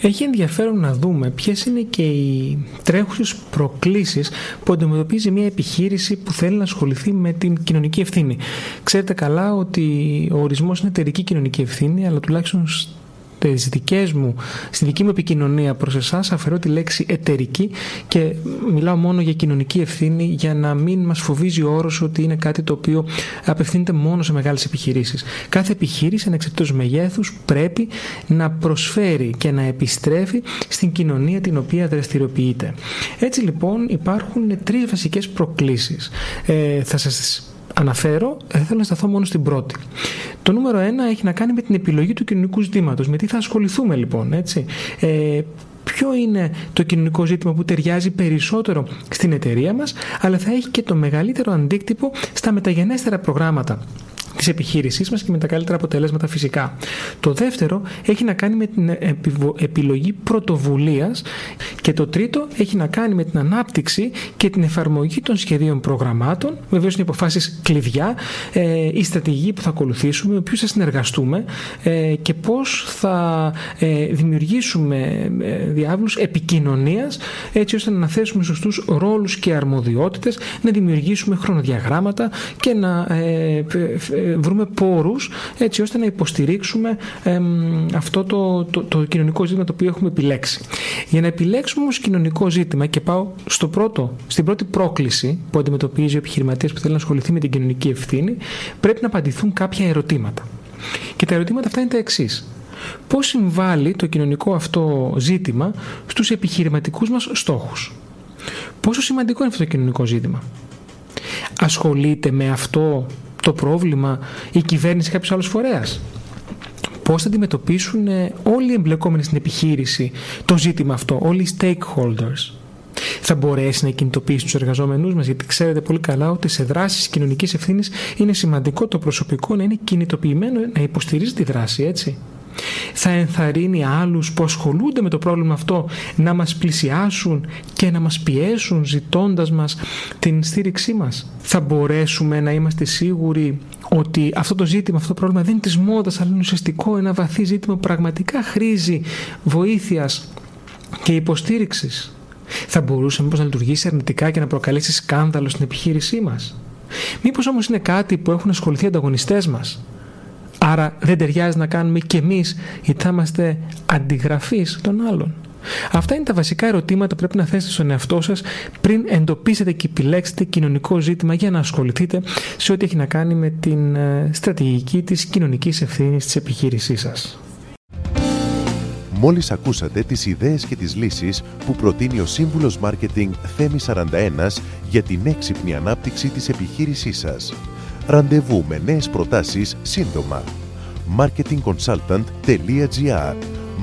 Έχει ενδιαφέρον να δούμε ποιες είναι και οι τρέχουσες προκλήσεις που αντιμετωπίζει μια επιχείρηση που θέλει να ασχοληθεί με την κοινωνική ευθύνη. Ξέρετε καλά ότι ο ορισμός είναι εταιρική κοινωνική ευθύνη, αλλά τουλάχιστον τις δικές μου, στη δική μου επικοινωνία προς εσάς αφαιρώ τη λέξη εταιρική και μιλάω μόνο για κοινωνική ευθύνη για να μην μας φοβίζει ο όρος ότι είναι κάτι το οποίο απευθύνεται μόνο σε μεγάλες επιχειρήσεις. Κάθε επιχείρηση ανεξαρτήτως μεγέθους πρέπει να προσφέρει και να επιστρέφει στην κοινωνία την οποία δραστηριοποιείται. Έτσι λοιπόν υπάρχουν τρεις βασικές προκλήσεις. Ε, θα σας αναφέρω, θα θέλω να σταθώ μόνο στην πρώτη. Το νούμερο ένα έχει να κάνει με την επιλογή του κοινωνικού ζητήματος. Με τι θα ασχοληθούμε λοιπόν, έτσι; Ε, ποιο είναι το κοινωνικό ζήτημα που ταιριάζει περισσότερο στην εταιρεία μας, αλλά θα έχει και το μεγαλύτερο αντίκτυπο στα μεταγενέστερα προγράμματα της επιχείρησής μας και με τα καλύτερα αποτελέσματα φυσικά. Το δεύτερο έχει να κάνει με την επιλογή πρωτοβουλίας και το τρίτο έχει να κάνει με την ανάπτυξη και την εφαρμογή των σχεδίων προγραμμάτων. Βεβαίως είναι αποφάσεις κλειδιά, ε, η στρατηγική που θα ακολουθήσουμε, με ποιους θα συνεργαστούμε ε, και πώς θα ε, δημιουργήσουμε διάβλους επικοινωνίας έτσι ώστε να αναθέσουμε σωστούς ρόλους και αρμοδιότητες, να δημιουργήσουμε χρονοδιαγράμματα και να βρούμε πόρους έτσι ώστε να υποστηρίξουμε αυτό το, το, το, κοινωνικό ζήτημα το οποίο έχουμε επιλέξει. Για να επιλέξουμε όμως κοινωνικό ζήτημα και πάω στο πρώτο, στην πρώτη πρόκληση που αντιμετωπίζει ο επιχειρηματίας που θέλει να ασχοληθεί με την κοινωνική ευθύνη πρέπει να απαντηθούν κάποια ερωτήματα. Και τα ερωτήματα αυτά είναι τα εξής. Πώς συμβάλλει το κοινωνικό αυτό ζήτημα στους επιχειρηματικούς μας στόχους; Πόσο σημαντικό είναι αυτό το κοινωνικό ζήτημα; Ασχολείται με αυτό το πρόβλημα η κυβέρνηση ή κάποιος άλλος φορέας; Πώς θα αντιμετωπίσουν ε, όλοι οι εμπλεκόμενοι στην επιχείρηση το ζήτημα αυτό, όλοι οι stakeholders. Θα μπορέσει να κινητοποιήσει τους εργαζόμενους μας, γιατί ξέρετε πολύ καλά ότι σε δράσεις κοινωνικής ευθύνης είναι σημαντικό το προσωπικό να είναι κινητοποιημένο, να υποστηρίζει τη δράση, έτσι θα ενθαρρύνει άλλους που ασχολούνται με το πρόβλημα αυτό να μας πλησιάσουν και να μας πιέσουν ζητώντας μας την στήριξή μας. Θα μπορέσουμε να είμαστε σίγουροι ότι αυτό το ζήτημα, αυτό το πρόβλημα δεν είναι της μόδας αλλά είναι ουσιαστικό, ένα βαθύ ζήτημα που πραγματικά χρήζει βοήθειας και υποστήριξης. Θα μπορούσε μήπως να λειτουργήσει αρνητικά και να προκαλέσει σκάνδαλο στην επιχείρησή μας; Μήπως όμως είναι κάτι που έχουν ασχοληθεί οι ανταγωνιστές μας; Άρα δεν ταιριάζει να κάνουμε κι εμείς γιατί θα είμαστε αντιγραφείς των άλλων. Αυτά είναι τα βασικά ερωτήματα που πρέπει να θέσετε στον εαυτό σας πριν εντοπίσετε και επιλέξετε κοινωνικό ζήτημα για να ασχοληθείτε σε ό,τι έχει να κάνει με την ε, στρατηγική της κοινωνικής ευθύνης της επιχείρησής σας. Μόλις ακούσατε τις ιδέες και τις λύσεις που προτείνει ο Σύμβουλος Μάρκετινγκ Θέμη 41 για την έξυπνη ανάπτυξη της επιχείρησής σας. Ραντεβού με νέες προτάσεις σύντομα. marketingconsultant.gr